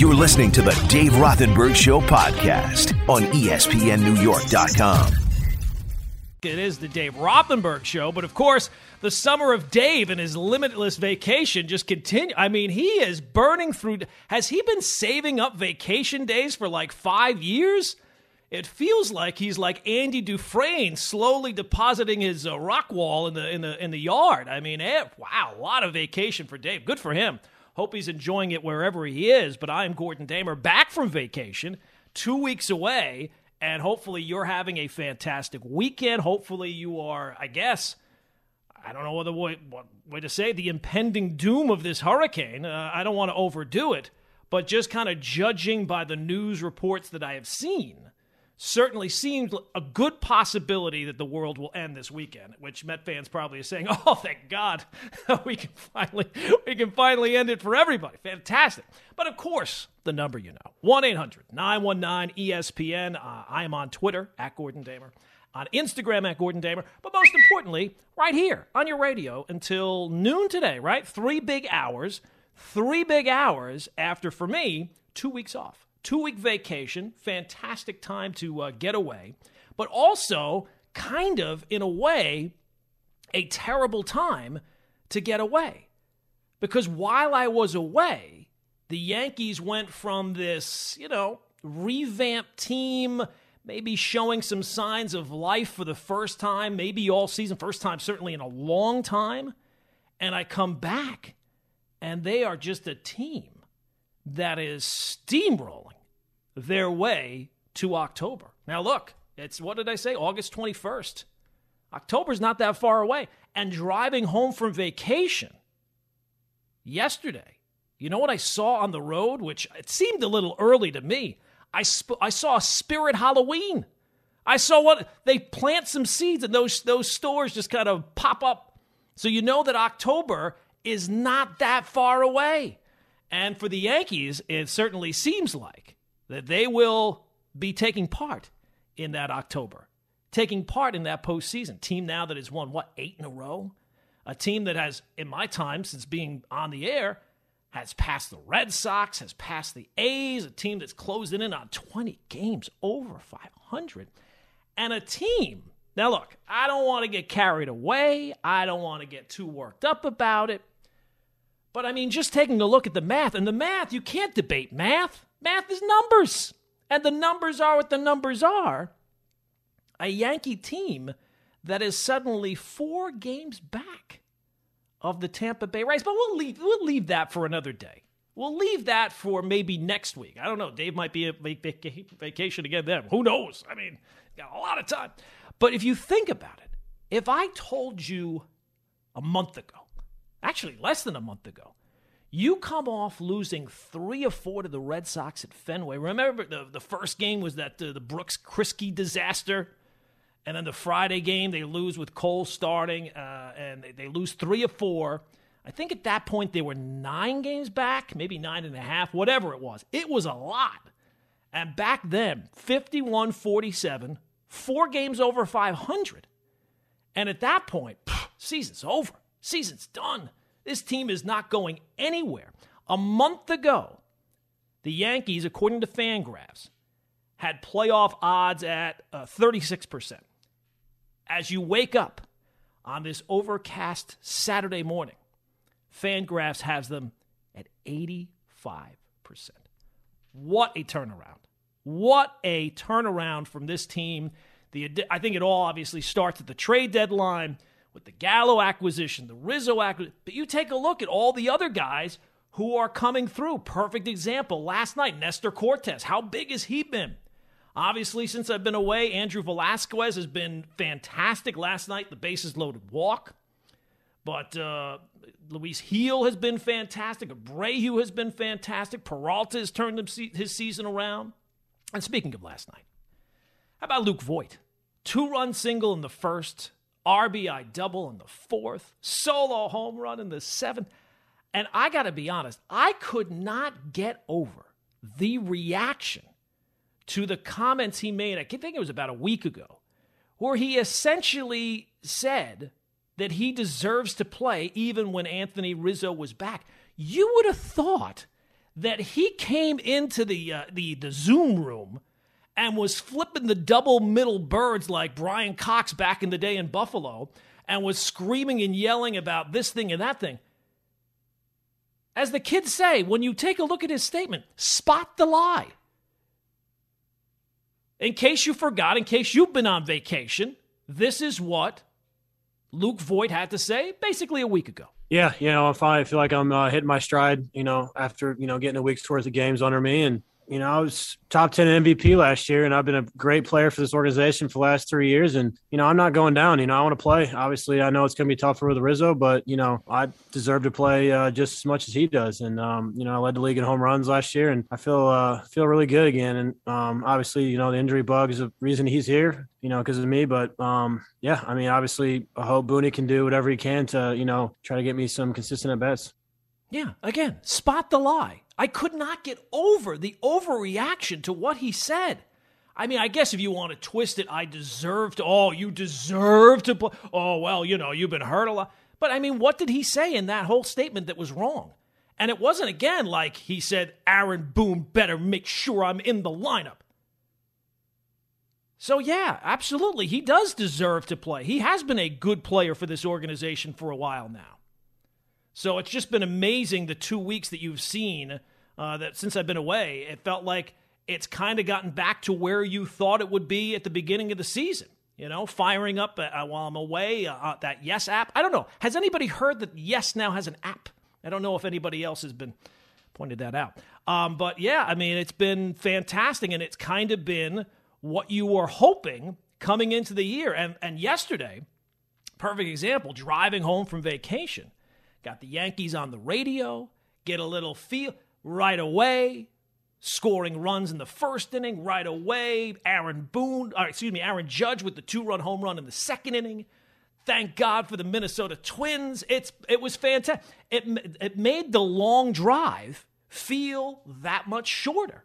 You're listening to the Dave Rothenberg Show podcast on ESPNNewYork.com. It is the Dave Rothenberg show, but of course, the summer of Dave and his limitless vacation just continue. I mean, he is burning through. Has he been saving up vacation days for like five years? It feels like he's like Andy Dufresne, slowly depositing his uh, rock wall in the in the in the yard. I mean, eh, wow, a lot of vacation for Dave. Good for him. Hope he's enjoying it wherever he is. But I am Gordon Damer, back from vacation, two weeks away and hopefully you're having a fantastic weekend. Hopefully you are, I guess, I don't know what, way, what way to say the impending doom of this hurricane. Uh, I don't want to overdo it, but just kind of judging by the news reports that I have seen, certainly seems a good possibility that the world will end this weekend. Which Met fans probably are saying, "Oh, thank God, we can finally we can finally end it for everybody." Fantastic. But of course, the number you know 1 800 919 ESPN. Uh, I am on Twitter at Gordon Damer, on Instagram at Gordon Damer, but most importantly, right here on your radio until noon today, right? Three big hours, three big hours after, for me, two weeks off. Two week vacation, fantastic time to uh, get away, but also kind of, in a way, a terrible time to get away. Because while I was away, the Yankees went from this, you know, revamped team, maybe showing some signs of life for the first time, maybe all season, first time certainly in a long time. And I come back, and they are just a team that is steamrolling their way to October. Now, look, it's what did I say? August 21st. October's not that far away. And driving home from vacation yesterday, you know what I saw on the road, which it seemed a little early to me? I, sp- I saw a Spirit Halloween. I saw what they plant some seeds and those, those stores just kind of pop up. So you know that October is not that far away. And for the Yankees, it certainly seems like that they will be taking part in that October, taking part in that postseason. Team now that has won, what, eight in a row? A team that has, in my time since being on the air, has passed the Red Sox, has passed the A's, a team that's closing in on 20 games over 500, and a team. Now, look, I don't want to get carried away. I don't want to get too worked up about it. But I mean, just taking a look at the math, and the math, you can't debate math. Math is numbers. And the numbers are what the numbers are. A Yankee team that is suddenly four games back of the Tampa Bay Rays. But we'll leave we'll leave that for another day. We'll leave that for maybe next week. I don't know. Dave might be a vacation again then. Who knows? I mean, got a lot of time. But if you think about it, if I told you a month ago, actually less than a month ago, you come off losing three or four to the Red Sox at Fenway. Remember, the, the first game was that uh, the Brooks Kriske disaster. And then the Friday game, they lose with Cole starting, uh, and they, they lose three or four. I think at that point they were nine games back, maybe nine and a half, whatever it was. It was a lot. And back then, 51 47, four games over 500. And at that point, pff, season's over. Season's done. This team is not going anywhere. A month ago, the Yankees, according to Fangraphs, had playoff odds at uh, 36%. As you wake up on this overcast Saturday morning, Fangraphs has them at 85%. What a turnaround. What a turnaround from this team. The, I think it all obviously starts at the trade deadline with the Gallo acquisition, the Rizzo acquisition. But you take a look at all the other guys who are coming through. Perfect example last night, Nestor Cortes. How big has he been? Obviously, since I've been away, Andrew Velazquez has been fantastic. Last night, the bases loaded walk. But uh, Luis Gil has been fantastic. Abreu has been fantastic. Peralta has turned his season around. And speaking of last night, how about Luke Voit? Two run single in the first, RBI double in the fourth, solo home run in the seventh. And I got to be honest, I could not get over the reaction to the comments he made. I think it was about a week ago, where he essentially said that he deserves to play even when Anthony Rizzo was back. You would have thought that he came into the uh, the the Zoom room and was flipping the double middle birds like Bryan Cox back in the day in Buffalo and was screaming and yelling about this thing and that thing. As the kids say, when you take a look at his statement, spot the lie. In case you forgot, in case you've been on vacation, this is what Luke Voit had to say basically a week ago. Yeah, you know, if I feel like I'm uh, hitting my stride, you know, after you know getting a week's worth of games under me, and you know, I was top 10 MVP last year, and I've been a great player for this organization for the last three years. And, you know, I'm not going down. You know, I want to play. Obviously, I know it's going to be tougher with Rizzo, but, you know, I deserve to play uh, just as much as he does. And, um, you know, I led the league in home runs last year, and I feel uh, feel really good again. And um, obviously, you know, the injury bug is a reason he's here, you know, because of me. But, um, yeah, I mean, obviously, I hope Booney can do whatever he can to, you know, try to get me some consistent at bats. Yeah, again, spot the lie. I could not get over the overreaction to what he said. I mean, I guess if you want to twist it, I deserve to. Oh, you deserve to. Play. Oh, well, you know, you've been hurt a lot. But I mean, what did he say in that whole statement that was wrong? And it wasn't again like he said, Aaron Boone better make sure I'm in the lineup. So, yeah, absolutely. He does deserve to play. He has been a good player for this organization for a while now. So it's just been amazing the two weeks that you've seen uh, that since I've been away, it felt like it's kind of gotten back to where you thought it would be at the beginning of the season. You know, firing up uh, while I'm away, uh, uh, that Yes app. I don't know. Has anybody heard that Yes now has an app? I don't know if anybody else has been pointed that out. Um, but yeah, I mean, it's been fantastic, and it's kind of been what you were hoping coming into the year. And and yesterday, perfect example, driving home from vacation, got the Yankees on the radio, get a little feel right away, scoring runs in the first inning right away. Aaron Boone, or excuse me, Aaron Judge with the two-run home run in the second inning. Thank God for the Minnesota Twins. It's it was fantastic. It it made the long drive feel that much shorter.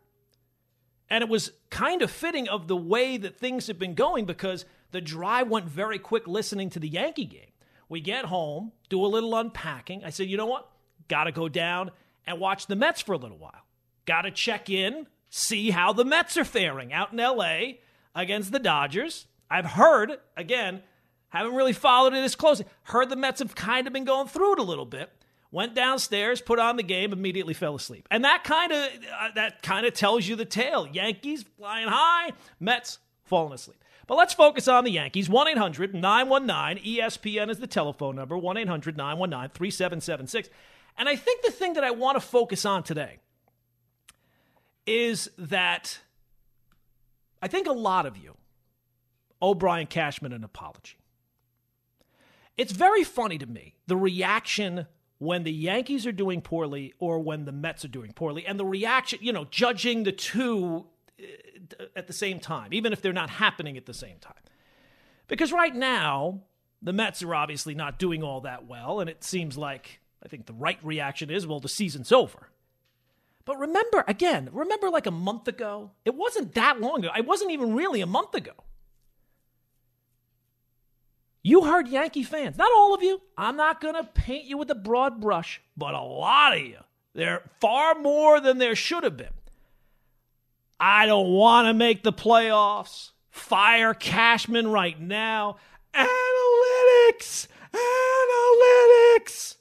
And it was kind of fitting of the way that things have been going because the drive went very quick listening to the Yankee game. We get home, do a little unpacking. I said, you know what? Got to go down and watch the Mets for a little while. Got to check in, see how the Mets are faring out in LA against the Dodgers. I've heard, again, haven't really followed it as closely. Heard the Mets have kind of been going through it a little bit. Went downstairs, put on the game, immediately fell asleep. And that kind of uh, that kind of tells you the tale. Yankees flying high, Mets falling asleep. But let's focus on the Yankees. 1 800 919 ESPN is the telephone number 1 800 919 3776. And I think the thing that I want to focus on today is that I think a lot of you owe Brian Cashman an apology. It's very funny to me the reaction when the Yankees are doing poorly or when the Mets are doing poorly, and the reaction, you know, judging the two uh, at the same time, even if they're not happening at the same time. Because right now, the Mets are obviously not doing all that well, and it seems like I think the right reaction is, well, the season's over. But remember, again, remember like a month ago? It wasn't that long ago. It wasn't even really a month ago. You heard Yankee fans, not all of you. I'm not going to paint you with a broad brush, but a lot of you. They're far more than there should have been. I don't want to make the playoffs. Fire Cashman right now. Analytics! Analytics!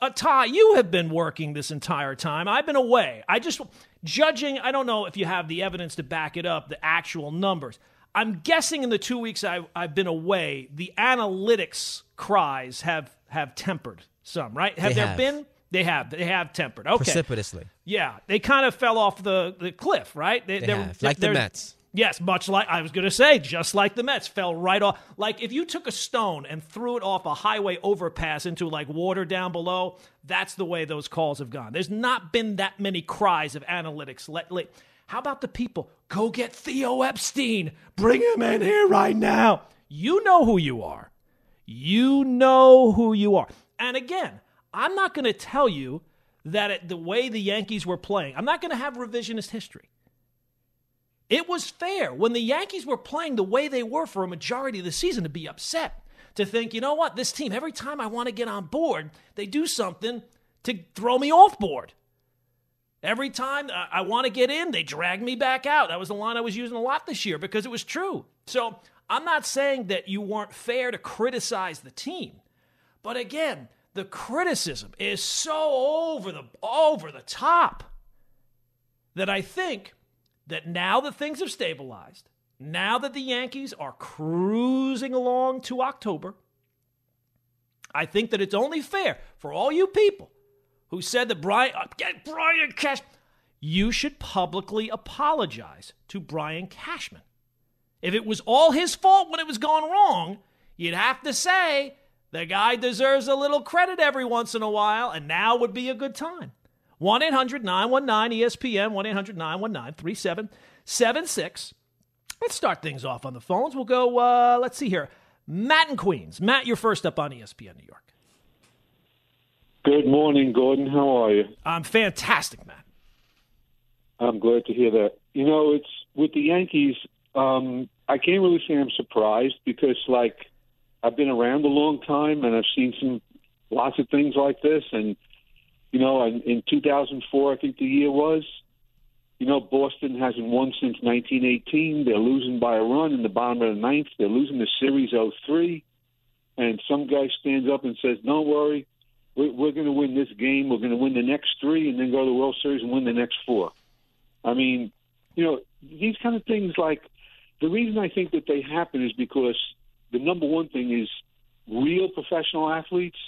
Uh, Ty, you have been working this entire time. I've been away. I just judging. I don't know if you have the evidence to back it up, the actual numbers. I'm guessing in the two weeks I've, I've been away, the analytics cries have have tempered some. Right? Have they there have. been? They have. They have tempered. Okay. Precipitously. Yeah, they kind of fell off the, the cliff, right? They they're- have. Like the Mets. Yes, much like I was going to say, just like the Mets fell right off. Like if you took a stone and threw it off a highway overpass into like water down below, that's the way those calls have gone. There's not been that many cries of analytics. Let- how about the people? Go get Theo Epstein. Bring him in here right now. You know who you are. You know who you are. And again, I'm not going to tell you that it, the way the Yankees were playing, I'm not going to have revisionist history. It was fair when the Yankees were playing the way they were for a majority of the season to be upset. To think, you know what, this team, every time I want to get on board, they do something to throw me off board. Every time uh, I want to get in, they drag me back out. That was the line I was using a lot this year because it was true. So I'm not saying that you weren't fair to criticize the team. But again, the criticism is so over the over the top that I think that now that things have stabilized, now that the Yankees are cruising along to October, I think that it's only fair for all you people who said that Brian, uh, get Brian Cash, you should publicly apologize to Brian Cashman. If it was all his fault when it was going wrong, you'd have to say the guy deserves a little credit every once in a while, and now would be a good time. 1 800 919 ESPN, 1 800 919 3776. Let's start things off on the phones. We'll go, uh, let's see here. Matt in Queens. Matt, you're first up on ESPN New York. Good morning, Gordon. How are you? I'm fantastic, Matt. I'm glad to hear that. You know, it's with the Yankees. Um, I can't really say I'm surprised because, like, I've been around a long time and I've seen some lots of things like this. And you know, in, in 2004, I think the year was. You know, Boston hasn't won since 1918. They're losing by a run in the bottom of the ninth. They're losing the series 03. And some guy stands up and says, "Don't worry, we're, we're going to win this game. We're going to win the next three, and then go to the World Series and win the next four. I mean, you know, these kind of things. Like the reason I think that they happen is because the number one thing is real professional athletes.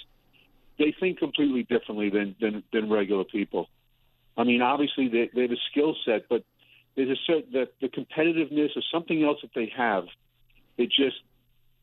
They think completely differently than than, than regular people. I mean, obviously they, they have a skill set, but there's a certain the, the competitiveness or something else that they have. It just,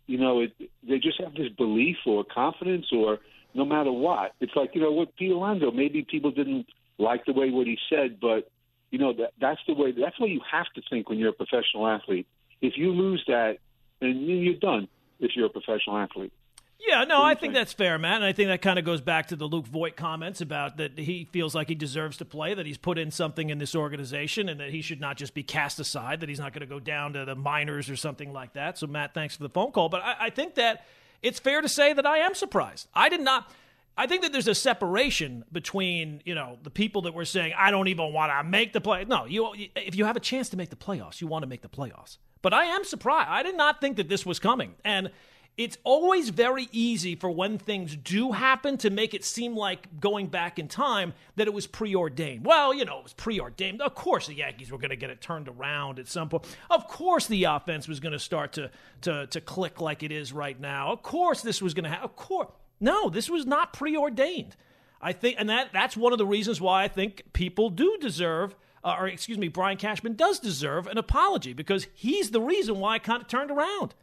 you know, it, they just have this belief or confidence, or no matter what, it's like you know what Pete Alonso. Maybe people didn't like the way what he said, but you know that that's the way. That's what you have to think when you're a professional athlete. If you lose that, and you're done if you're a professional athlete. Yeah, no, I think, that's fair, Matt. And I think that kind of goes back to the Luke Voit comments about that he feels like he deserves to play, that he's put in something in this organization, and that he should not just be cast aside, that he's not going to go down to the minors or something like that. So, Matt, thanks for the phone call. But I, I think that it's fair to say that I am surprised. I did not. I think that there's a separation between you know the people that were saying I don't even want to make the play. No, you if you have a chance to make the playoffs, you want to make the playoffs. But I am surprised. I did not think that this was coming. And it's always very easy for when things do happen to make it seem like going back in time that it was preordained. Well, you know, it was preordained. Of course, the Yankees were going to get it turned around at some point. Of course, the offense was going to start to to to click like it is right now. Of course, this was going to happen. Of course, no, this was not preordained. I think, and that that's one of the reasons why I think people do deserve uh, or excuse me, Brian Cashman does deserve an apology because he's the reason why it kind of turned around.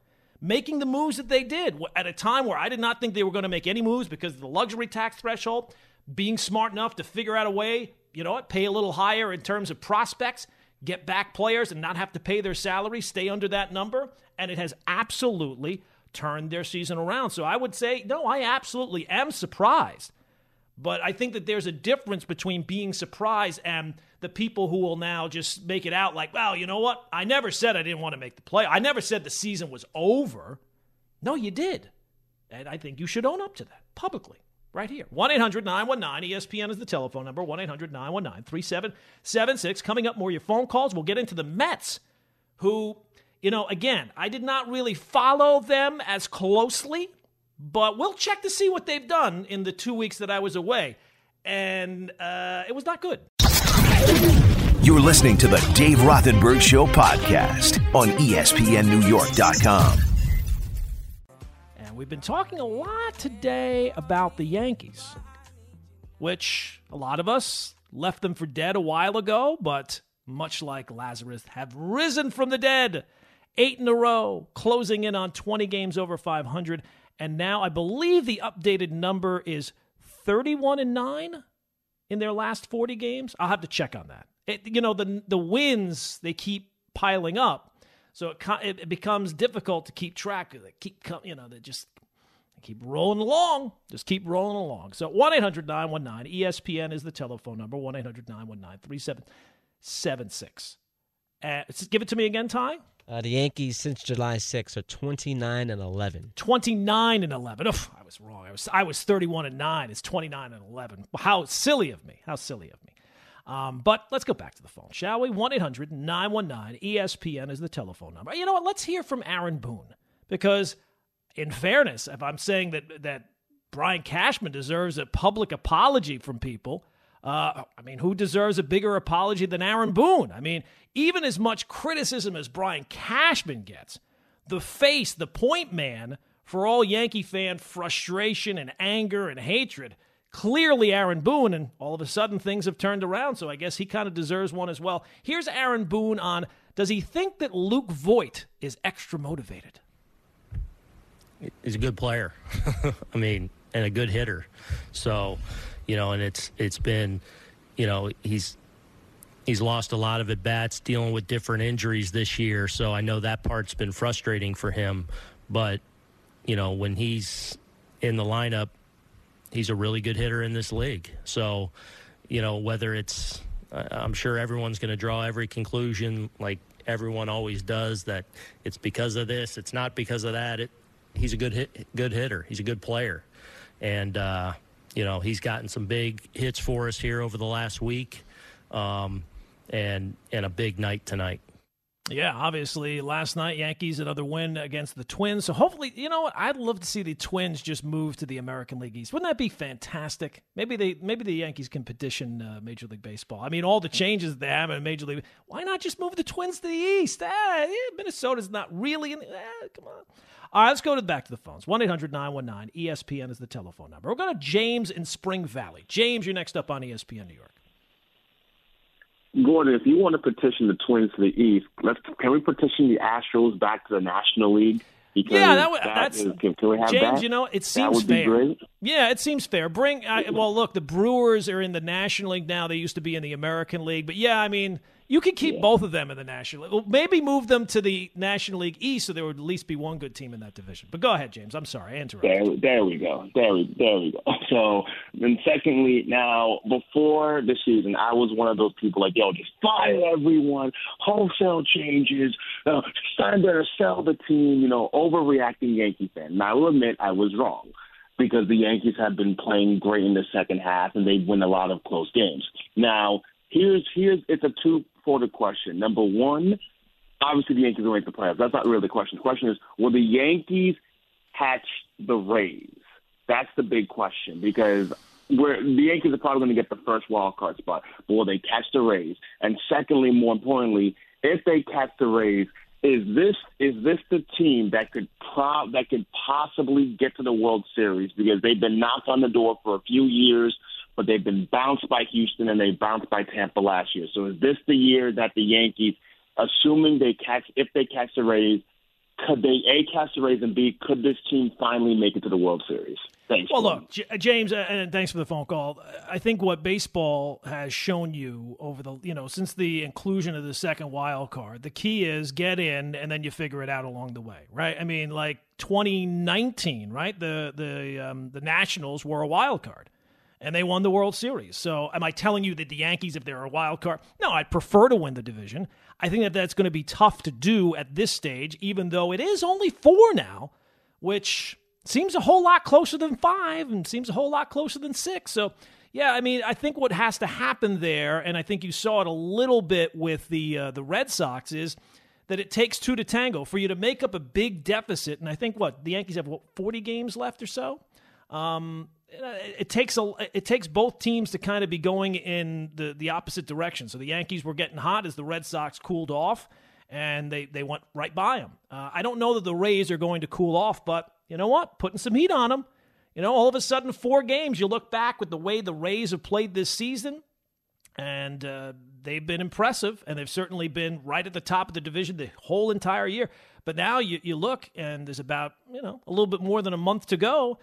Making the moves that they did at a time where I did not think they were going to make any moves because of the luxury tax threshold, being smart enough to figure out a way, you know what, pay a little higher in terms of prospects, get back players and not have to pay their salary, stay under that number. And it has absolutely turned their season around. So I would say, no, I absolutely am surprised. But I think that there's a difference between being surprised and the people who will now just make it out like, well, you know what? I never said I didn't want to make the play. I never said the season was over. No, you did. And I think you should own up to that publicly right here. 1 800 919 ESPN is the telephone number 1 800 919 3776. Coming up more your phone calls. We'll get into the Mets, who, you know, again, I did not really follow them as closely, but we'll check to see what they've done in the two weeks that I was away. And uh, it was not good. You're listening to the Dave Rothenberg Show podcast on ESPNNewYork.com. And we've been talking a lot today about the Yankees, which a lot of us left them for dead a while ago, but much like Lazarus, have risen from the dead. Eight in a row, closing in on 20 games over 500. And now I believe the updated number is 31 and 9 in their last 40 games. I'll have to check on that. It, you know, the the wins they keep piling up, so it it becomes difficult to keep track. They keep coming, you know they just keep rolling along, just keep rolling along. So one 919 ESPN is the telephone number. One 919 3776 uh, Give it to me again, Ty. Uh, the Yankees since July 6 are 29 and 11. 29 and 11. Oof, I was wrong. I was I was 31 and 9. It's 29 and 11. How silly of me. How silly of me. Um, but let's go back to the phone, shall we? 1 800 919 ESPN is the telephone number. You know what? Let's hear from Aaron Boone because, in fairness, if I'm saying that, that Brian Cashman deserves a public apology from people, uh, I mean, who deserves a bigger apology than Aaron Boone? I mean, even as much criticism as Brian Cashman gets, the face, the point man for all Yankee fan frustration and anger and hatred clearly Aaron Boone, and all of a sudden things have turned around. So I guess he kind of deserves one as well. Here's Aaron Boone on Does he think that Luke Voit is extra motivated? He's a good player. I mean, and a good hitter. So, you know, and it's it's been, you know, he's he's lost a lot of at bats dealing with different injuries this year. So I know that part's been frustrating for him. But, you know, when he's in the lineup, he's a really good hitter in this league. So, you know, whether it's, I'm sure everyone's going to draw every conclusion like everyone always does that it's because of this, it's not because of that. It, he's a good hit, good hitter. He's a good player, and uh, you know he's gotten some big hits for us here over the last week, um, and and a big night tonight. Yeah, obviously, last night Yankees another win against the Twins. So hopefully, you know what? I'd love to see the Twins just move to the American League East. Wouldn't that be fantastic? Maybe they, maybe the Yankees can petition uh, Major League Baseball. I mean, all the changes they have in Major League. Why not just move the Twins to the East? Ah, yeah, Minnesota's not really. In, ah, come on. All right, let's go to back to the phones. 1 800 919 ESPN is the telephone number. We're going to James in Spring Valley. James, you're next up on ESPN New York. Gordon, if you want to petition the Twins to the East, let's can we petition the Astros back to the National League? Because yeah, that, that that's is, can, can, we have James. That? You know, it seems fair. Yeah, it seems fair. Bring uh, well, look, the Brewers are in the National League now. They used to be in the American League, but yeah, I mean, you could keep yeah. both of them in the National League. Well, maybe move them to the National League East so there would at least be one good team in that division. But go ahead, James. I'm sorry, I interrupted. There, there we go. There we, there we go. So then, secondly, now before the season, I was one of those people like, yo, just fire everyone, wholesale changes, uh, Steinbrenner sell the team. You know, overreacting Yankee fan. Now I will admit I was wrong because the Yankees have been playing great in the second half and they win a lot of close games. Now here's here's it's a two-folded question. Number one, obviously the Yankees will make the playoffs. That's not really the question. The question is, will the Yankees catch the Rays? That's the big question because where the Yankees are probably going to get the first wild card spot, but will they catch the Rays? And secondly, more importantly, if they catch the Rays, is this is this the team that could pro- that could possibly get to the World Series because they've been knocked on the door for a few years? But they've been bounced by Houston and they bounced by Tampa last year. So is this the year that the Yankees, assuming they catch, if they catch the Rays, could they a catch the Rays and b could this team finally make it to the World Series? Thanks. Well, look, J- James, uh, and thanks for the phone call. I think what baseball has shown you over the you know since the inclusion of the second wild card, the key is get in and then you figure it out along the way, right? I mean, like 2019, right? The the um, the Nationals were a wild card and they won the World Series. So, am I telling you that the Yankees, if they're a wild card, no, I'd prefer to win the division. I think that that's going to be tough to do at this stage, even though it is only four now, which seems a whole lot closer than five and seems a whole lot closer than six. So, yeah, I mean, I think what has to happen there, and I think you saw it a little bit with the uh, the Red Sox, is that it takes two to tango for you to make up a big deficit. And I think what the Yankees have what forty games left or so. Um, it takes a it takes both teams to kind of be going in the the opposite direction. So the Yankees were getting hot as the Red Sox cooled off, and they they went right by them. Uh, I don't know that the Rays are going to cool off, but you know what? Putting some heat on them. You know, all of a sudden, four games. You look back with the way the Rays have played this season, and uh, they've been impressive, and they've certainly been right at the top of the division the whole entire year. But now you, you look, and there's about you know a little bit more than a month to go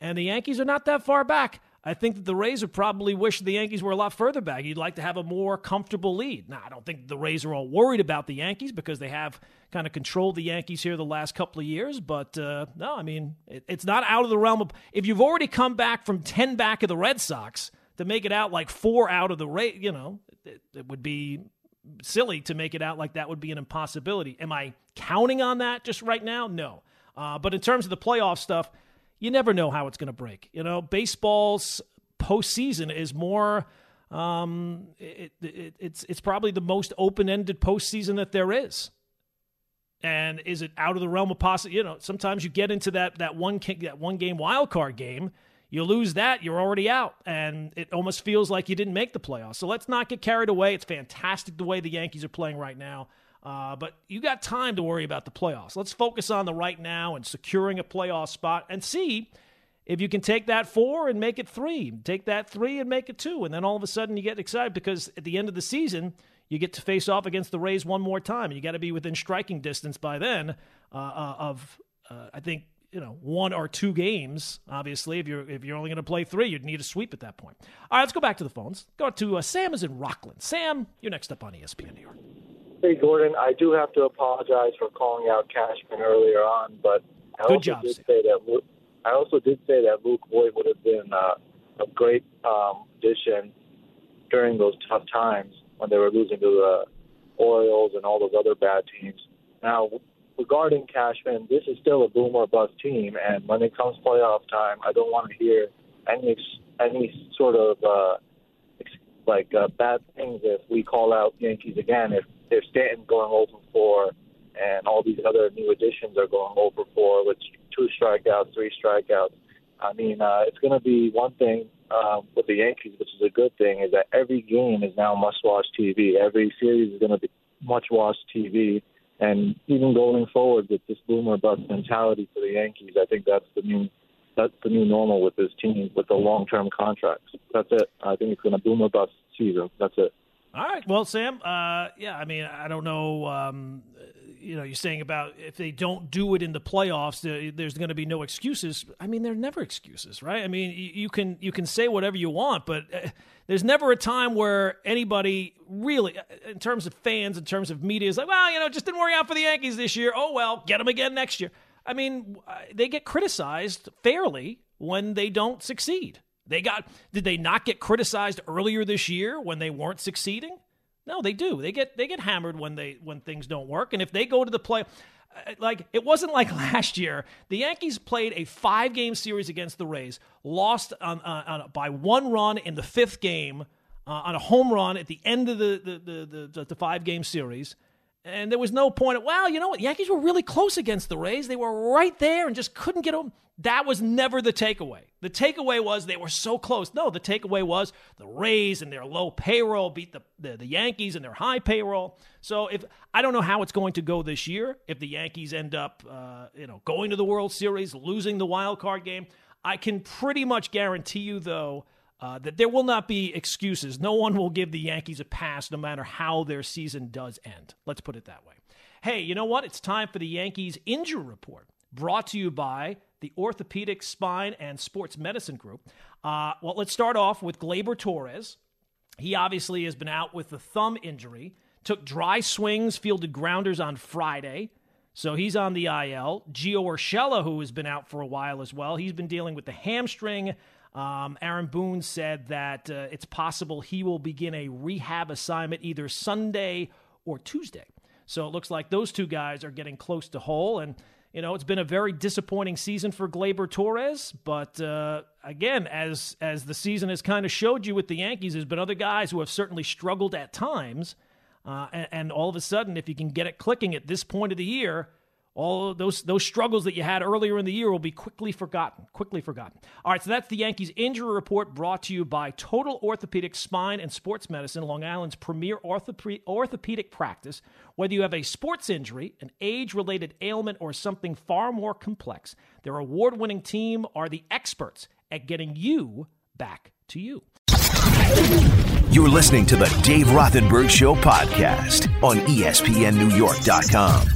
and the Yankees are not that far back. I think that the Rays would probably wish the Yankees were a lot further back. You'd like to have a more comfortable lead. Now, I don't think the Rays are all worried about the Yankees because they have kind of controlled the Yankees here the last couple of years. But uh, no, I mean, it, it's not out of the realm of. If you've already come back from 10 back of the Red Sox to make it out like four out of the Rays, you know, it, it would be silly to make it out like that would be an impossibility. Am I counting on that just right now? No. Uh, but in terms of the playoff stuff, you never know how it's going to break. You know, baseball's postseason is more um, it, it, it's it's probably the most open ended postseason that there is. And is it out of the realm of possible? You know, sometimes you get into that that one that one game wild card game. You lose that, you're already out, and it almost feels like you didn't make the playoffs. So let's not get carried away. It's fantastic the way the Yankees are playing right now. Uh, but you got time to worry about the playoffs. Let's focus on the right now and securing a playoff spot and see if you can take that four and make it three, take that three and make it two, and then all of a sudden you get excited because at the end of the season you get to face off against the Rays one more time. You got to be within striking distance by then uh, uh, of uh, I think you know one or two games. Obviously, if you're if you're only going to play three, you'd need a sweep at that point. All right, let's go back to the phones. Go to uh, Sam is in Rockland. Sam, you're next up on ESPN New York. Hey Gordon, I do have to apologize for calling out Cashman earlier on, but I Good also job, did Sam. say that I also did say that Luke Voit would have been uh, a great um, addition during those tough times when they were losing to the Orioles and all those other bad teams. Now, regarding Cashman, this is still a boom or bust team, and when it comes playoff time, I don't want to hear any any sort of uh, like uh, bad things if we call out Yankees again. If if Stanton's going over four and all these other new additions are going over four with two strikeouts, three strikeouts. I mean, uh, it's going to be one thing um, with the Yankees, which is a good thing, is that every game is now must-watch TV. Every series is going to be much-watched TV. And even going forward with this boomer bust mentality for the Yankees, I think that's the new that's the new normal with this team with the long-term contracts. That's it. I think it's going to boomer bust season. That's it. All right. Well, Sam, uh, yeah, I mean, I don't know. Um, you know, you're saying about if they don't do it in the playoffs, there's going to be no excuses. I mean, there are never excuses, right? I mean, you, can you can say whatever you want, but uh, there's never a time where anybody really, uh, in terms of fans, in terms of media, is like, well, you know, just didn't work out for the Yankees this year. Oh well, get them again next year. I mean, uh, they get criticized fairly when they don't succeed. They got did they not get criticized earlier this year when they weren't succeeding? No, they do. They get they get hammered when they when things don't work. And if they go to the play uh, like it wasn't like last year. The Yankees played a five game series against the Rays, lost on, on, on by one run in the fifth game uh, on a home run at the end of the the the, the, the five game series. And there was no point. Well, you know what? The Yankees were really close against the Rays. They were right there and just couldn't get them. That was never the takeaway. The takeaway was they were so close. No, the takeaway was the Rays and their low payroll beat the, the, the Yankees and their high payroll. So if I don't know how it's going to go this year, if the Yankees end up, uh, you know, going to the World Series, losing the wild card game, I can pretty much guarantee you though uh, that there will not be excuses. No one will give the Yankees a pass no matter how their season does end. Let's put it that way. Hey, you know what? It's time for the Yankees injury report, brought to you by the Orthopedic Spine and Sports Medicine Group. Uh, well, let's start off with Gleyber Torres. He obviously has been out with the thumb injury, took dry swings, fielded grounders on Friday. So he's on the IL. Gio Urshela, who has been out for a while as well, he's been dealing with the hamstring. Um, Aaron Boone said that uh, it's possible he will begin a rehab assignment either Sunday or Tuesday. So it looks like those two guys are getting close to whole. And, you know, it's been a very disappointing season for Gleyber Torres. But uh, again, as, as the season has kind of showed you with the Yankees, there's been other guys who have certainly struggled at times. Uh, and, and all of a sudden, if you can get it clicking at this point of the year, all those those struggles that you had earlier in the year will be quickly forgotten. Quickly forgotten. All right, so that's the Yankees injury report brought to you by Total Orthopedic Spine and Sports Medicine, Long Island's premier orthope- orthopedic practice. Whether you have a sports injury, an age-related ailment, or something far more complex, their award-winning team are the experts at getting you back to you. You're listening to the Dave Rothenberg Show podcast on ESPNNewYork.com.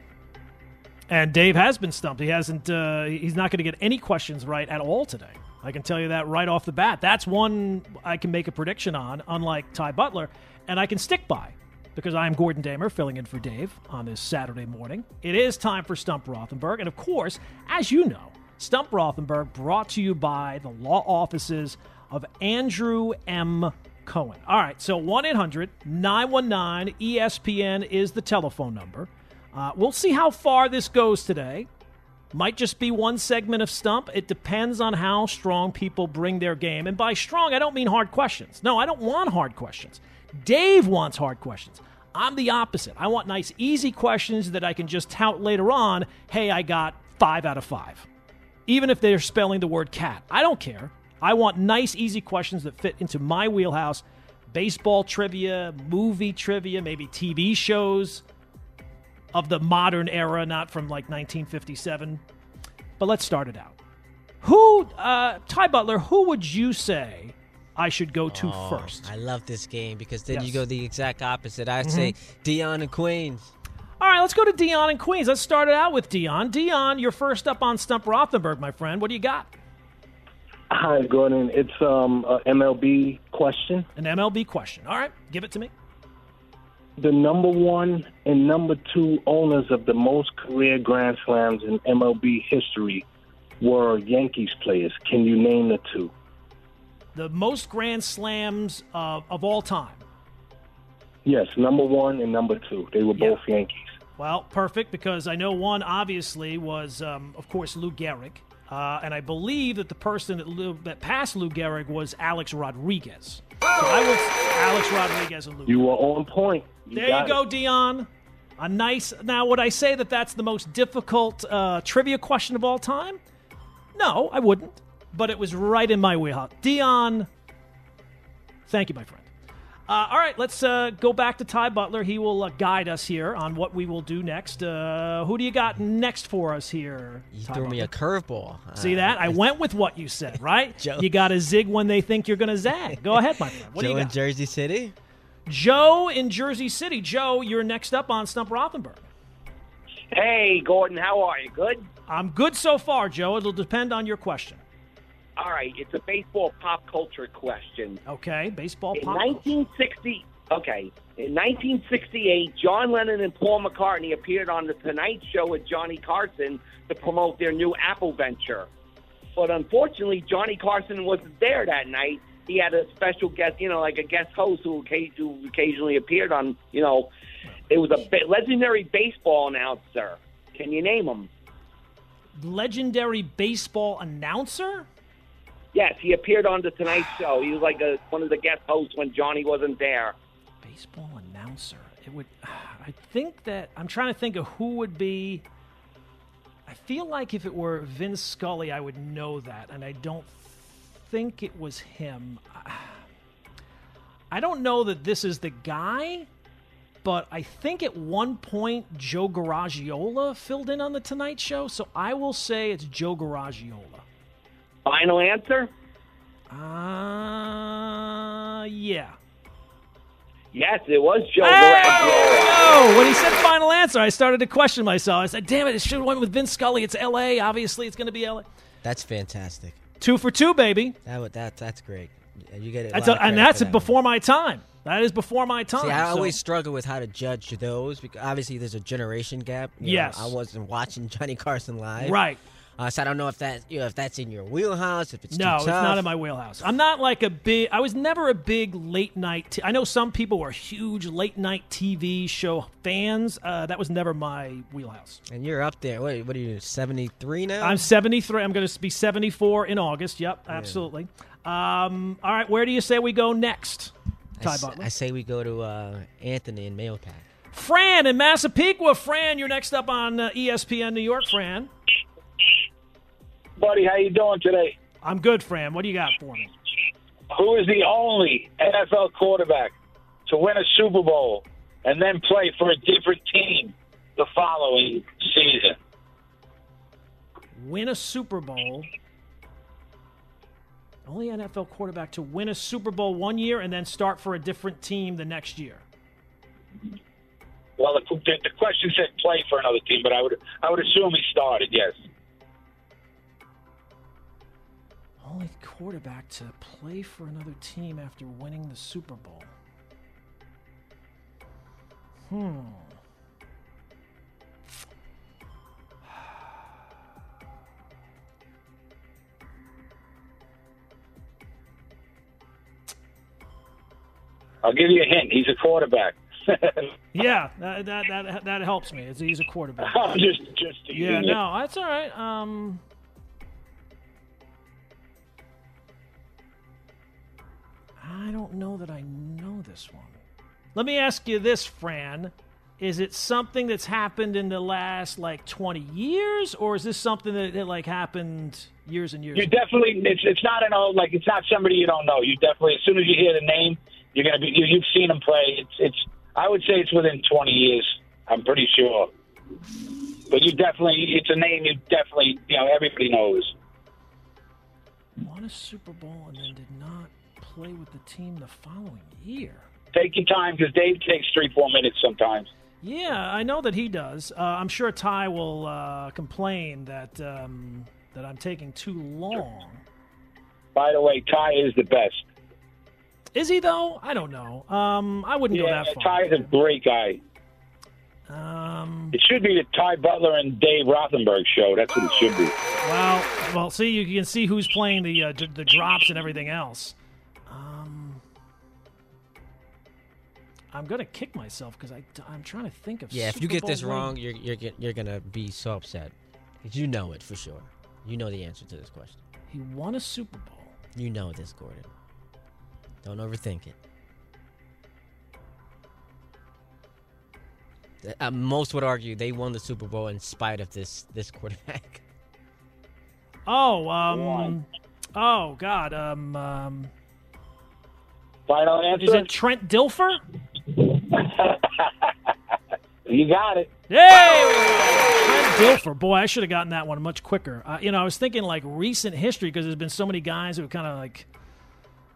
And Dave has been stumped. He hasn't. Uh, he's not going to get any questions right at all today. I can tell you that right off the bat. That's one I can make a prediction on, unlike Ty Butler, and I can stick by because I'm Gordon Damer filling in for Dave on this Saturday morning. It is time for Stump Rothenberg. And of course, as you know, Stump Rothenberg brought to you by the law offices of Andrew M. Cohen. All right, so 1 800 919 ESPN is the telephone number. Uh, we'll see how far this goes today. Might just be one segment of Stump. It depends on how strong people bring their game. And by strong, I don't mean hard questions. No, I don't want hard questions. Dave wants hard questions. I'm the opposite. I want nice, easy questions that I can just tout later on. Hey, I got five out of five. Even if they're spelling the word cat. I don't care. I want nice, easy questions that fit into my wheelhouse baseball trivia, movie trivia, maybe TV shows of the modern era, not from like 1957. But let's start it out. Who, uh, Ty Butler, who would you say I should go to Oh, first? I love this game because then Yes. you go the exact opposite. I'd Mhm. say Dion and Queens. All right, let's go to Dion and Queens. Let's start it out with Dion. Dion, you're first up on Stump Rothenberg, my friend. What do you got? Hi, Gordon. It's um a MLB question. An MLB question. All right, give it to me. The number one and number two owners of the most career Grand Slams in MLB history were Yankees players. Can you name the two? The most Grand Slams of, of all time. Yes, number one and number two. They were both Yankees. Well, perfect because I know one obviously was, um, of course, Lou Gehrig, uh, and I believe that the person that Lou, that passed Lou Gehrig was Alex Rodriguez. So I was Alex Rodriguez and Lou. You were on point. There you go, it. Dion. A nice. Now, would I say that that's the most difficult uh, trivia question of all time? No, I wouldn't. But it was right in my wheelhouse. Dion, thank you, my friend. Uh, all right, let's uh, go back to Ty Butler. He will uh, guide us here on what we will do next. Uh, who do you got next for us here? You Ty threw me a curveball. See Uh, that? I went with what you said, right? Joe- You got to zig when they think you're going to zag. Go ahead, my friend. What do Joe you in? Jersey City. Joe in Jersey City. Joe, you're next up on Stump Rothenberg. Hey, Gordon, how are you? Good? I'm good so far, Joe. It'll depend on your question. All right, it's a baseball pop culture question. Okay, baseball In 1960, okay, in 1968, John Lennon and Paul McCartney appeared on the Tonight Show with Johnny Carson to promote their new Apple venture. But unfortunately, Johnny Carson wasn't there that night. He had a special guest, you know, like a guest host who, occasionally appeared on, you know, it was a legendary baseball announcer. Can you name him? Legendary baseball announcer? Yes, he appeared on the Tonight Show. He was like a, one of the guest hosts when Johnny wasn't there. Baseball announcer. It would. I think that I'm trying to think of who would be. I feel like if it were Vince Scully, I would know that, and I don't think it was him. I don't know that this is the guy, but I think at one point Joe Garagiola filled in on the Tonight Show, so I will say it's Joe Garagiola. Final answer? Uh, yeah. Yes, it was Joe Hey! Garagiola. No, when he said final answer, I started to question myself. I said, "Damn it! It should have went with Vince Scully. It's L.A. Obviously, it's going to be L.A. That's fantastic. Two for two, baby. That would that that's great. You get it. That's a, and that's before my time. That is before my time. See, I so- always struggle with how to judge those because obviously there's a generation gap. You know, Yes. I wasn't watching Johnny Carson live. Right. Uh, so I don't know if that you know if that's in your wheelhouse. If it's no, it's not in my wheelhouse. I'm not like a big. I was never a big late night. T- I know some people were huge late night TV show fans. Uh, that was never my wheelhouse. And you're up there. What, what are you? Seventy three now. I'm 73. I'm going to be 74 in August. Yep, absolutely. Um, all right, where do you say we go next, I Ty s- Butler? I say we go to uh, Anthony in Mailpack. Fran in Massapequa. Fran, you're next up on uh, ESPN New York. Fran, Buddy, how you doing today? I'm good. Fran, what do you got for me? Who is the only NFL quarterback to win a Super Bowl and then play for a different team the following season? Win a Super Bowl. Only NFL quarterback to win a Super Bowl one year and then start for a different team the next year. Well, the, the, the question said play for another team, but I would I would assume he started. Yes. Only quarterback to play for another team after winning the Super Bowl. Hmm. I'll give you a hint. He's a quarterback. Yeah, that that that, that helps me. He's a quarterback. I'm just just Yeah, no, that's all right. Um, I don't know that I know this one. Let me ask you this, Fran. Is it something that's happened in the last like 20 years, or is this something that, that like happened years and years You definitely. It's it's not an old like it's not somebody you don't know. You definitely as soon as you hear the name, you're gonna be you, you've seen him play. It's it's. I would say it's within 20 years. I'm pretty sure. But you definitely, it's a name you definitely, you know, everybody knows. Won a Super Bowl and then did not play with the team the following year. Take your time because Dave takes three, four minutes sometimes. Yeah, I know that he does. Uh, I'm sure Ty will uh, complain that um, that I'm taking too long. By the way, Ty is the best. Is he though? I don't know. Um, I wouldn't go that far. Ty is a great guy. Um, It should be the Ty Butler and Dave Rothenberg show. That's what it should be. well, well, see, you can see who's playing the uh, d- the drops and everything else. I'm gonna kick myself because I I'm trying to think of. Yeah, if you Super get this Bowl wrong, you're you're you're gonna be so upset. 'Cause you know it for sure. You know the answer to this question. he won a Super Bowl. You know this, Gordon. Don't overthink it. Th- Uh, most would argue they won the Super Bowl in spite of this this quarterback. Oh, um, oh God, um, um, Final answer. is it Trent Dilfer? You got it. Trent Dilfer. Boy, I should have gotten that one much quicker. Uh, you know, I was thinking like recent history because there's been so many guys who kind of like,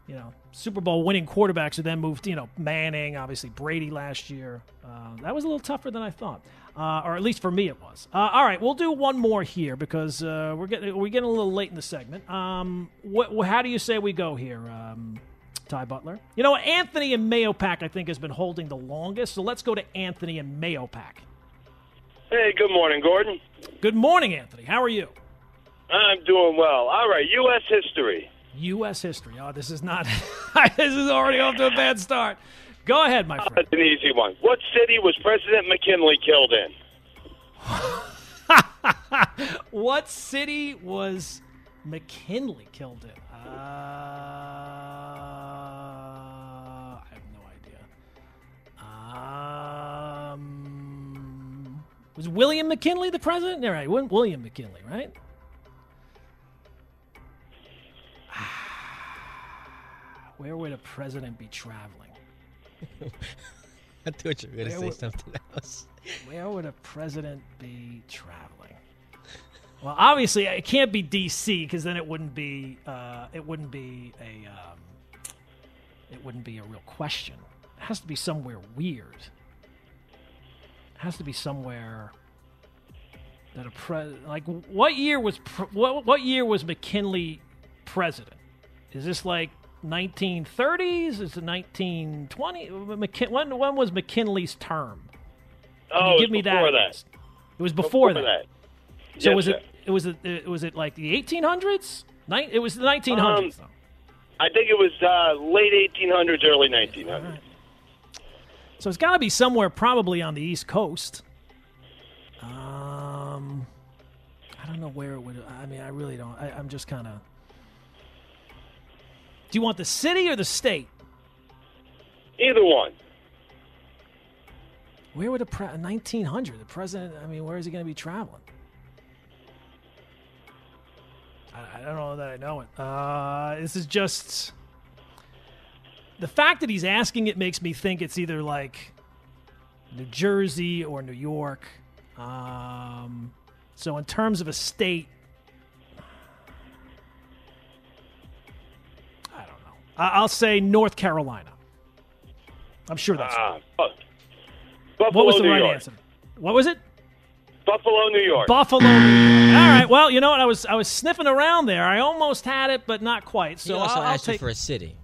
you know, Super Bowl winning quarterbacks who then moved. You know, Manning, obviously Brady last year. Uh, that was a little tougher than I thought, uh, or at least for me it was. Uh, all right, we'll do one more here because uh, we're getting we're getting a little late in the segment. Um, wh- how do you say we go here? Um, Ty Butler. You know, Anthony and Mahopac, I think, has been holding the longest. So let's go to Anthony and Mahopac. Hey, good morning, Gordon. Good morning, Anthony. How are you? I'm doing well. All right, U.S. history. U.S. history. Oh, this is not. this is already off to a bad start. Go ahead, my friend. That's an easy one. What city was President McKinley killed in? what city was McKinley killed in? Uh, was William McKinley the president? Yeah, right. Wasn't William McKinley, right? Where would a president be traveling? I thought you were gonna Where say would- something else. Where would a president be traveling? Well, obviously it can't be D.C. because then it wouldn't be uh, it wouldn't be a um, it wouldn't be a real question. It has to be somewhere weird. It has to be somewhere that a pre like what year was pr- what what year was McKinley president? Is this like 1930s? Is it 1920? McKin- when when was McKinley's term? Can Oh, give was me that? that. It was before, Before that. that. So Yes, was it? It was it, it was it like the 1800s? Nin- it was the 1900s. Um, though. I think it was uh, late 1800s, early 1900s. So it's got to be somewhere probably on the East Coast. Um, I don't know where it would. I mean, I really don't. I, I'm just kind of. Do you want the city or the state? Either one. Where would a pre- 1900 the president? I mean, where is he going to be traveling? I, I don't know that I know it. Uh, this is just the fact that he's asking it makes me think it's either like New Jersey or New York. Um, so in terms of a state, I don't know. I- I'll say North Carolina. I'm sure that's Ah, right. Buffalo, What was the New right York. answer? What was it? Buffalo, New York. Buffalo. New York. All right. Well, you know what? I was I was sniffing around there. I almost had it, but not quite. So he also I'll, I'll asked take. you for a city.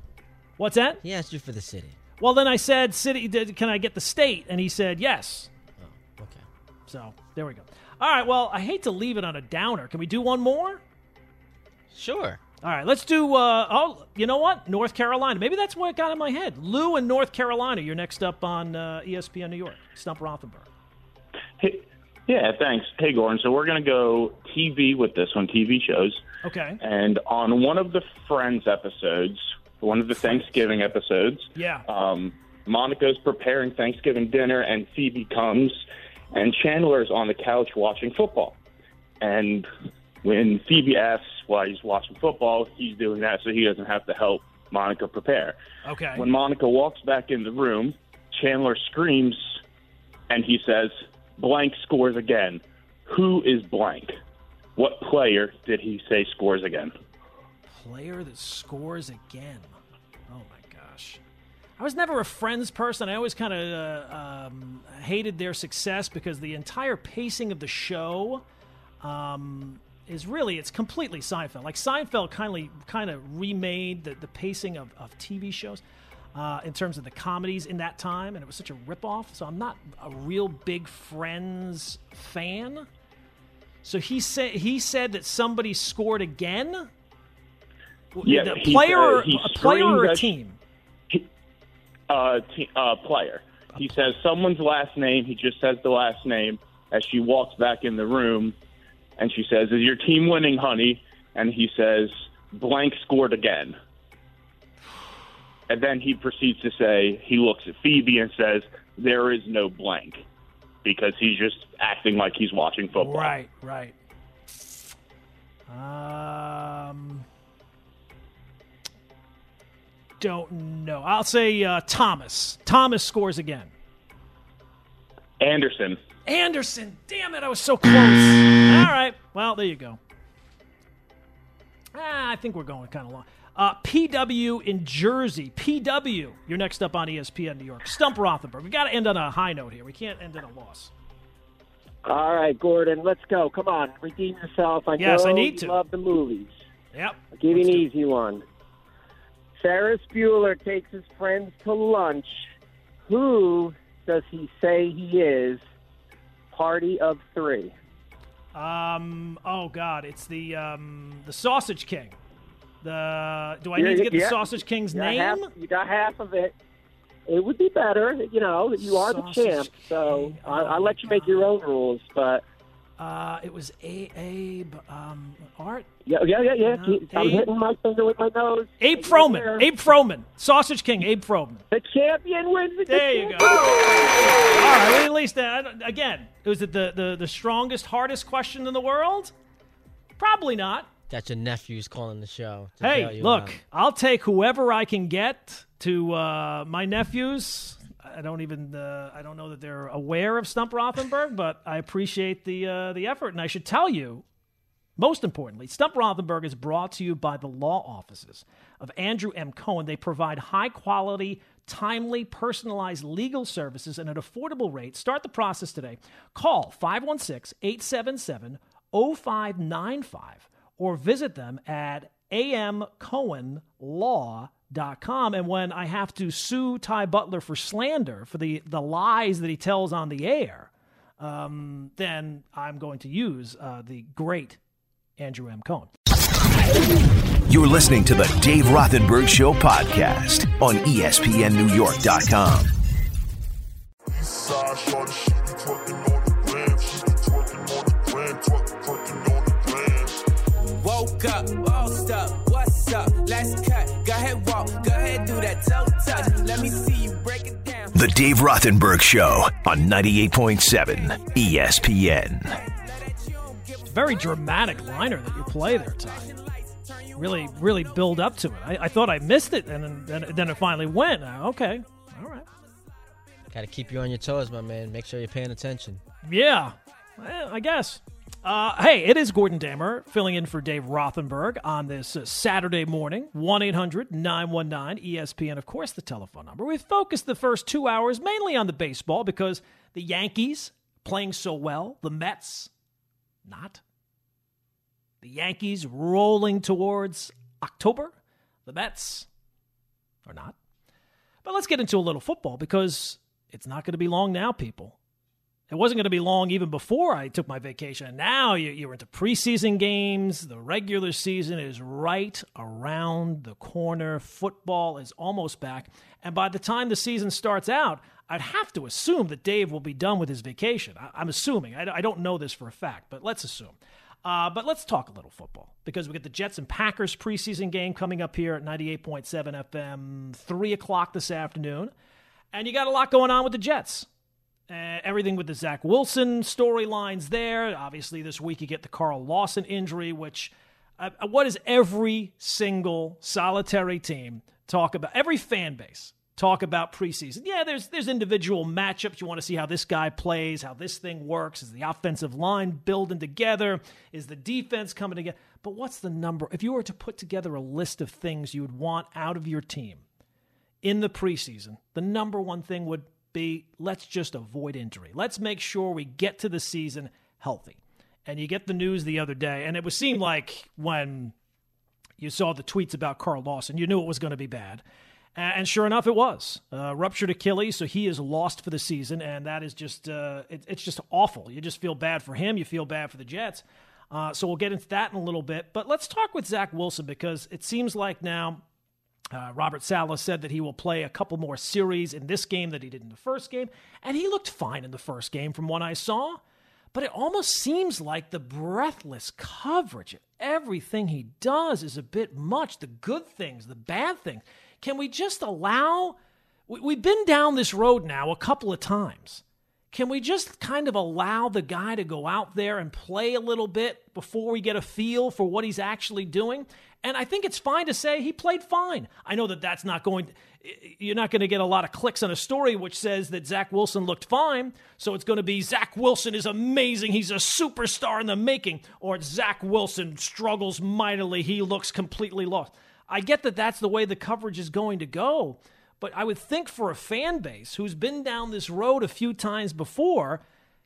What's that? He asked you for the city. Well, then I said, "City, did- can I get the state?" And he said, "Yes." Oh, okay. So there we go. All right. Well, I hate to leave it on a downer. Can we do one more? Sure. All right. Let's do. Uh, oh, you know what? North Carolina. Maybe that's what got in my head. Lou in North Carolina. You're next up on uh, ESPN New York. Stump Rothenberg. Hey, yeah, thanks. Hey, Gordon. So we're going to go TV with this one, TV shows. Okay. And on one of the Friends episodes, one of the Thanksgiving episodes, Yeah. um, Monica's preparing Thanksgiving dinner, and Phoebe comes, and Chandler's on the couch watching football. And when Phoebe asks why he's watching football, he's doing that so he doesn't have to help Monica prepare. Okay. When Monica walks back in the room, Chandler screams, and he says, "Blank scores again." Who is blank? What player did he say scores again? Player that scores again. Oh my gosh. I was never a Friends person. I always kind of uh, um, hated their success because the entire pacing of the show um, is really it's completely Seinfeld. Like Seinfeld kindly kind of remade the, the pacing of, of TV shows. Uh, in terms of the comedies in that time, and it was such a ripoff. So I'm not a real big Friends fan. So he said he said that somebody scored again. Yeah, the player, said- or, he a player or a team. Uh, te- uh, player. He says someone's last name. He just says the last name as she walks back in the room, and she says, "Is your team winning, honey?" And he says, "Blank scored again." And then he proceeds to say, he looks at Phoebe and says, "There is no blank," because he's just acting like he's watching football. Right, right. Um, don't know. I'll say uh, Thomas. Thomas scores again. Anderson. Anderson. Damn it! I was so close. All right. Well, there you go. Ah, I think we're going kind of long. Uh, PW in Jersey. PW. You're next up on ESPN New York. Stump Rothenberg. We got to end on a high note here. We can't end in a loss. All right, Gordon, let's go. Come on, redeem yourself. I Yes, know I need you to. love the movies. Yep. I'll give you an easy one. Ferris Bueller takes his friends to lunch. Who does he say he is? Party of three. Um. Oh God, it's the um the Sausage King. The do I need to get the yeah. Sausage King's You name? half- you got half of it. It would be better, you know. You are the Sausage champ, so I, I'll let you make your own rules. But Uh, it was A. Abe. Um, Art. yeah, yeah, yeah, yeah. No, I'm Abe- hitting my finger with my nose. Abe Make it Froman. Abe Froman. Sausage King. Abe Froman. The champion wins. The There you go. All right. well, At least uh, again, was it the, the the strongest, hardest question in the world? Probably not. Got your nephews calling the show. Hey, look, out. I'll take whoever I can get to uh, my nephews. I don't even uh, I don't know that they're aware of Stump Rothenberg, but I appreciate the uh, the effort, and I should tell you. Most importantly, Stump Rothenberg is brought to you by the law offices of Andrew M. Cohen. They provide high quality, timely, personalized legal services at an affordable rate. Start the process today. Call 516 877 0595 or visit them at amcohenlaw.com. And when I have to sue Ty Butler for slander, for the, the lies that he tells on the air, um, then I'm going to use uh, the great Andrew M. Cohen. You're listening to the Dave Rothenberg Show podcast on ESPNNewYork.com. Woke up, bossed up, what's up? Let's cut, go ahead, walk, go ahead, do that toe touch. Let me see you break it down. The Dave Rothenberg Show on 98.7 ESPN. Very dramatic liner that you play there, Ty. Really, really build up to it. I, I thought I missed it, and then, then, then it finally went. Uh, okay, all right. Got to keep you on your toes, my man. Make sure you're paying attention. Yeah, well, I guess. Uh, hey, it is Gordon Damer filling in for Dave Rothenberg on this uh, Saturday morning. 1 800 919 ESPN, of course, the telephone number. We've focused the first two hours mainly on the baseball because the Yankees playing so well. The Mets, not. The Yankees rolling towards October. The Mets are not. But let's get into a little football because it's not going to be long now, people. It wasn't going to be long even before I took my vacation. And now you, you're into preseason games. The regular season is right around the corner. Football is almost back. And by the time the season starts out, I'd have to assume that Dave will be done with his vacation. I, am assuming. I, I, don't know this for a fact, but let's assume. Uh, but let's talk a little football because we get the Jets and Packers preseason game coming up here at 98.7 FM, 3 o'clock this afternoon. And you got a lot going on with the Jets. Uh, everything with the Zach Wilson storylines there. Obviously, this week you get the Carl Lawson injury, which uh, uh, what does every single solitary team talk about? Every fan base talk about preseason. Yeah, there's there's individual matchups. You want to see how this guy plays, how this thing works. Is the offensive line building together? Is the defense coming together? But what's the number? If you were to put together a list of things you would want out of your team in the preseason, the number one thing would be let's just avoid injury. Let's make sure we get to the season healthy. And you get the news the other day, and it would seem like when you saw the tweets about Carl Lawson, you knew it was going to be bad. And sure enough, it was uh, ruptured Achilles, so he is lost for the season, and that is just uh, it, it's just awful. You just feel bad for him. You feel bad for the Jets. Uh, so we'll get into that in a little bit. But let's talk with Zach Wilson because it seems like now uh, Robert Saleh said that he will play a couple more series in this game that he did in the first game, and he looked fine in the first game from what I saw. But it almost seems like the breathless coverage, of everything he does is a bit much. The good things, the bad things. Can we just allow? We've been down this road now a couple of times. Can we just kind of allow the guy to go out there and play a little bit before we get a feel for what he's actually doing? And I think it's fine to say he played fine. I know that that's not going you're not going to get a lot of clicks on a story which says that Zach Wilson looked fine. So it's going to be Zach Wilson is amazing. He's a superstar in the making. Or Zach Wilson struggles mightily. He looks completely lost. I get that that's the way the coverage is going to go. But I would think for a fan base who's been down this road a few times before,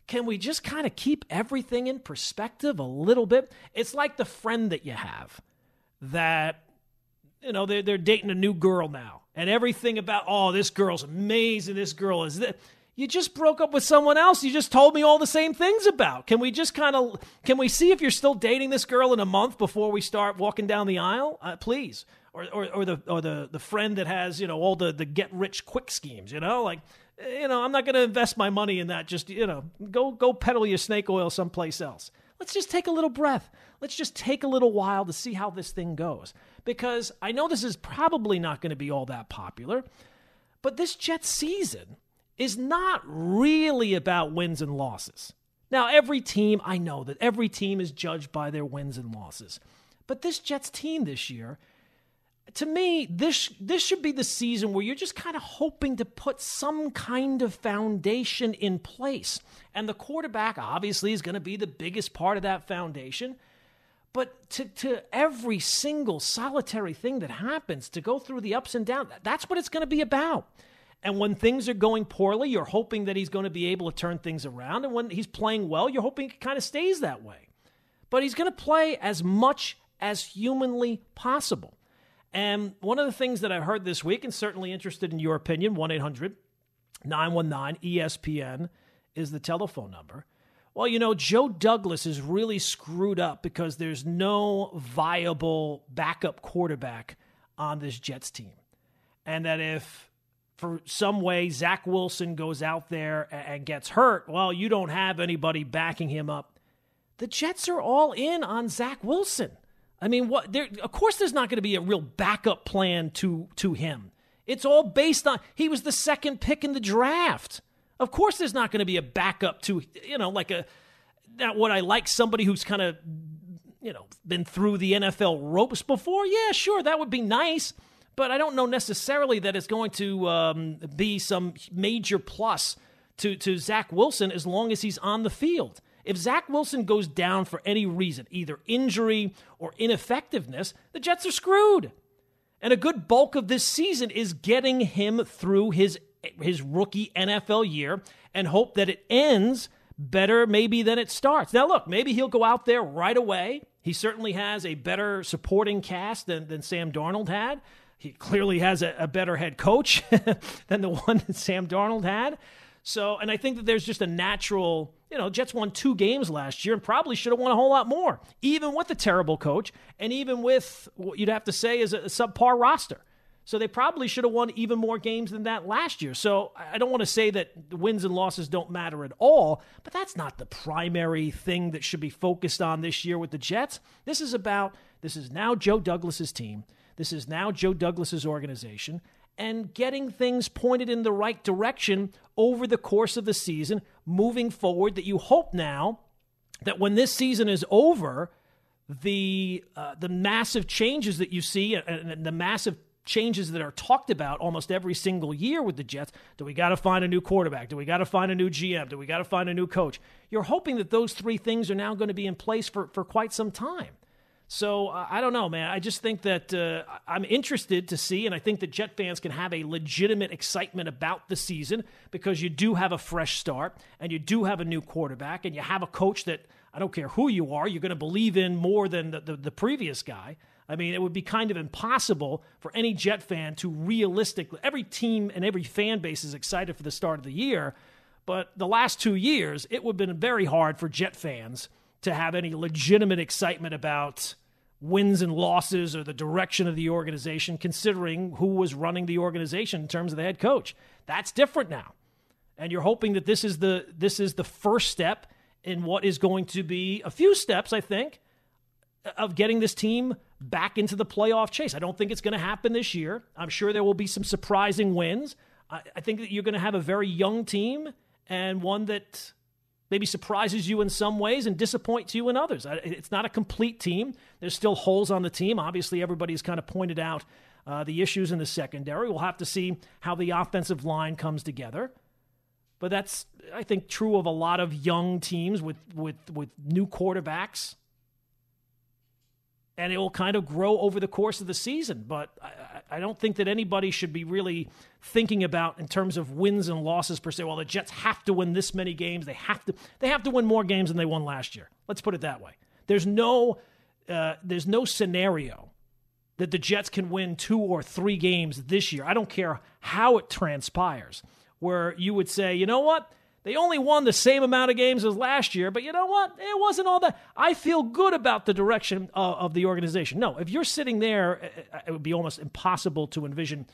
can we just kind of keep everything in perspective a little bit? It's like the friend that you have that you know they're, they're dating a new girl now and everything about oh this girl's amazing this girl is this you just broke up with someone else you just told me all the same things about. Can we just kind of can we see if you're still dating this girl in a month before we start walking down the aisle? Uh, please or, or, or the or the the friend that has you know all the the get rich quick schemes you know like eh, you know i'm not going to invest my money in that just you know go go peddle your snake oil someplace else let's just take a little breath let's just take a little while to see how this thing goes. Because I know this is probably not going to be all that popular, but this Jets season is not really about wins and losses. Now, every team, I know that every team is judged by their wins and losses. But this Jets team this year, to me, this this should be the season where you're just kind of hoping to put some kind of foundation in place. And the quarterback obviously is going to be the biggest part of that foundation. But to, to every single solitary thing that happens, to go through the ups and downs, that's what it's going to be about. And when things are going poorly, you're hoping that he's going to be able to turn things around. And when he's playing well, you're hoping it kind of stays that way. But he's going to play as much as humanly possible. And one of the things that I heard this week, and certainly interested in your opinion, 1 800 919 ESPN is the telephone number. Well, you know, Joe Douglas is really screwed up because there's no viable backup quarterback on this Jets team. And that if for some way Zach Wilson goes out there and gets hurt, well, you don't have anybody backing him up. The Jets are all in on Zach Wilson. I mean, what? There, of course, there's not going to be a real backup plan to to him. It's all based on he was the second pick in the draft. Of course, there's not going to be a backup to, you know, like a. Now, would I like somebody who's kind of, you know, been through the NFL ropes before? Yeah, sure, that would be nice. But I don't know necessarily that it's going to um, be some major plus to, to Zach Wilson as long as he's on the field. If Zach Wilson goes down for any reason, either injury or ineffectiveness, the Jets are screwed. And a good bulk of this season is getting him through his his rookie NFL year and hope that it ends better maybe than it starts. Now, look, maybe he'll go out there right away. He certainly has a better supporting cast than, than Sam Darnold had. He clearly has a, a better head coach than the one that Sam Darnold had. So, and I think that there's just a natural, you know, Jets won two games last year and probably should have won a whole lot more, even with a terrible coach and even with what you'd have to say is a subpar roster. So they probably should have won even more games than that last year. So I don't want to say that wins and losses don't matter at all, but that's not the primary thing that should be focused on this year with the Jets. This is about this is now Joe Douglas's team. This is now Joe Douglas's organization and getting things pointed in the right direction over the course of the season moving forward that you hope now that when this season is over the uh, the massive changes that you see and, and the massive changes that are talked about almost every single year with the Jets. Do we got to find a new quarterback? Do we got to find a new GM? Do we got to find a new coach? You're hoping that those three things are now going to be in place for, for quite some time. So uh, I don't know, man. I just think that uh, I'm interested to see, and I think that Jet fans can have a legitimate excitement about the season because you do have a fresh start and you do have a new quarterback and you have a coach that I don't care who you are, you're going to believe in more than the, the, the previous guy. I mean, it would be kind of impossible for any Jet fan to realistically. Every team and every fan base is excited for the start of the year, but the last two years, it would have been very hard for Jet fans to have any legitimate excitement about wins and losses or the direction of the organization, considering who was running the organization in terms of the head coach. That's different now, and you're hoping that this is the this is the first step in what is going to be a few steps, I think, of getting this team back into the playoff chase. I don't think it's going to happen this year. I'm sure there will be some surprising wins. I, I think that you're going to have a very young team and one that maybe surprises you in some ways and disappoints you in others. It's not a complete team. There's still holes on the team. Obviously, everybody's kind of pointed out uh, the issues in the secondary. We'll have to see how the offensive line comes together. But that's, I think, true of a lot of young teams with, with, with new quarterbacks and it will kind of grow over the course of the season. But I, I, don't think that anybody should be really thinking about in terms of wins and losses per se. Well, the Jets have to win this many games. They have to. They have to win more games than they won last year. Let's put it that way. There's no. Uh, there's no scenario that the Jets can win two or three games this year. I don't care how it transpires. Where you would say, you know what? They only won the same amount of games as last year, but you know what? It wasn't all that. I feel good about the direction of, of the organization. No, if you're sitting there, it would be almost impossible to envision.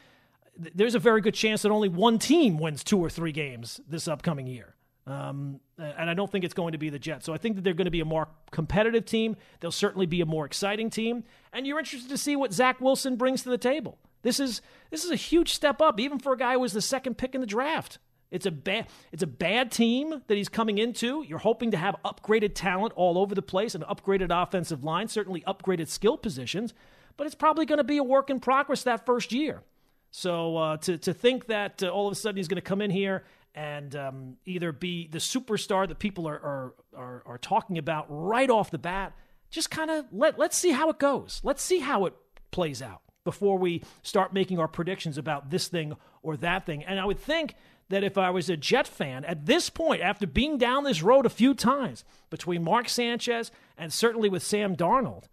There's a very good chance that only one team wins two or three games this upcoming year. Um, and I don't think it's going to be the Jets. So I think that they're going to be a more competitive team. They'll certainly be a more exciting team. And you're interested to see what Zach Wilson brings to the table. This is this is a huge step up, even for a guy who was the second pick in the draft. It's a bad it's a bad team that he's coming into. You're hoping to have upgraded talent all over the place, an upgraded offensive line, certainly upgraded skill positions, but it's probably going to be a work in progress that first year. So uh, to to think that uh, all of a sudden he's going to come in here and um, either be the superstar that people are, are are are talking about right off the bat, just kind of let let's see how it goes. Let's see how it plays out before we start making our predictions about this thing or that thing. And I would think that if I was a Jet fan at this point, after being down this road a few times between Mark Sanchez and certainly with Sam Darnold,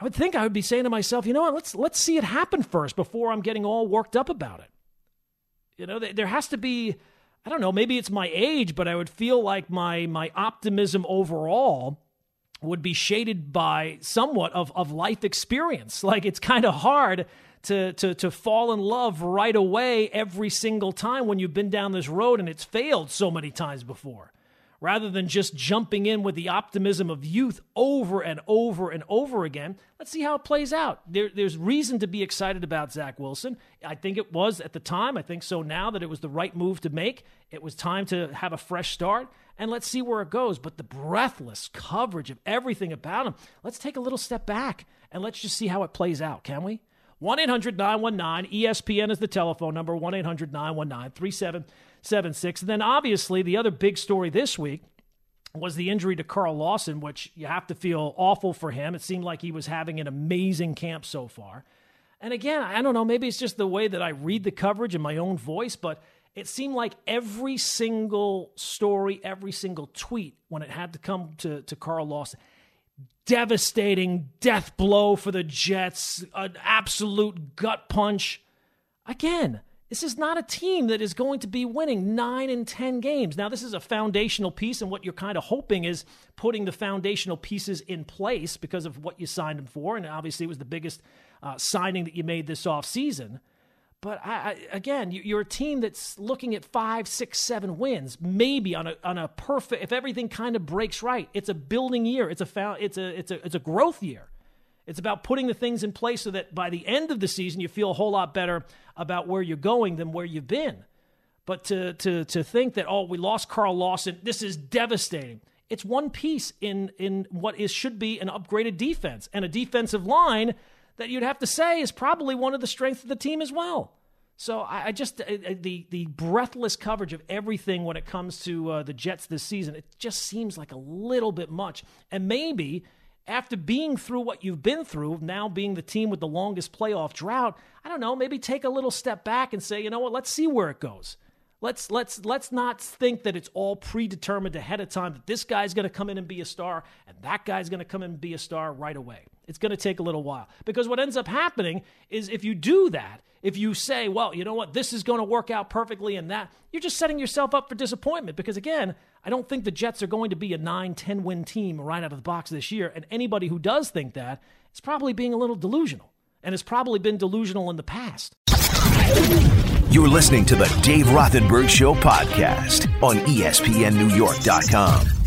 I would think I would be saying to myself, you know what, let's let's see it happen first before I'm getting all worked up about it. You know, there has to be, I don't know, maybe it's my age, but I would feel like my my optimism overall would be shaded by somewhat of, of life experience. Like it's kind of hard to, to, to fall in love right away every single time when you've been down this road and it's failed so many times before. Rather than just jumping in with the optimism of youth over and over and over again, let's see how it plays out. There, there's reason to be excited about Zach Wilson. I think it was at the time. I think so now that it was the right move to make. It was time to have a fresh start, and let's see where it goes. But the breathless coverage of everything about him, let's take a little step back and let's just see how it plays out, can we? 1 800 919 ESPN is the telephone number 1 800 919 3776. And then obviously, the other big story this week was the injury to Carl Lawson, which you have to feel awful for him. It seemed like he was having an amazing camp so far. And again, I don't know, maybe it's just the way that I read the coverage in my own voice, but It seemed like every single story, every single tweet, when it had to come to, to Carl Lawson, devastating death blow for the Jets, an absolute gut punch. Again, this is not a team that is going to be winning nine and 10 games. Now, this is a foundational piece, and what you're kind of hoping is putting the foundational pieces in place because of what you signed them for. And obviously, it was the biggest uh, signing that you made this offseason. But I, I, again, you're a team that's looking at five, six, seven wins, maybe on a on a perfect. If everything kind of breaks right, it's a building year. It's a it's a it's a it's a growth year. It's about putting the things in place so that by the end of the season, you feel a whole lot better about where you're going than where you've been. But to to to think that oh, we lost Carl Lawson, this is devastating. It's one piece in in what is should be an upgraded defense and a defensive line that you'd have to say is probably one of the strengths of the team as well. So I, I just uh, the the breathless coverage of everything when it comes to uh, the Jets this season, it just seems like a little bit much. And maybe after being through what you've been through, now being the team with the longest playoff drought, I don't know, maybe take a little step back and say, you know what, let's see where it goes. Let's let's let's not think that it's all predetermined ahead of time that this guy's going to come in and be a star and that guy's going to come in and be a star right away. It's going to take a little while. Because what ends up happening is if you do that, if you say, well, you know what, this is going to work out perfectly and that, you're just setting yourself up for disappointment. Because again, I don't think the Jets are going to be a 9 10 win team right out of the box this year. And anybody who does think that is probably being a little delusional and has probably been delusional in the past. You're listening to the Dave Rothenberg Show podcast on ESPNNewYork.com.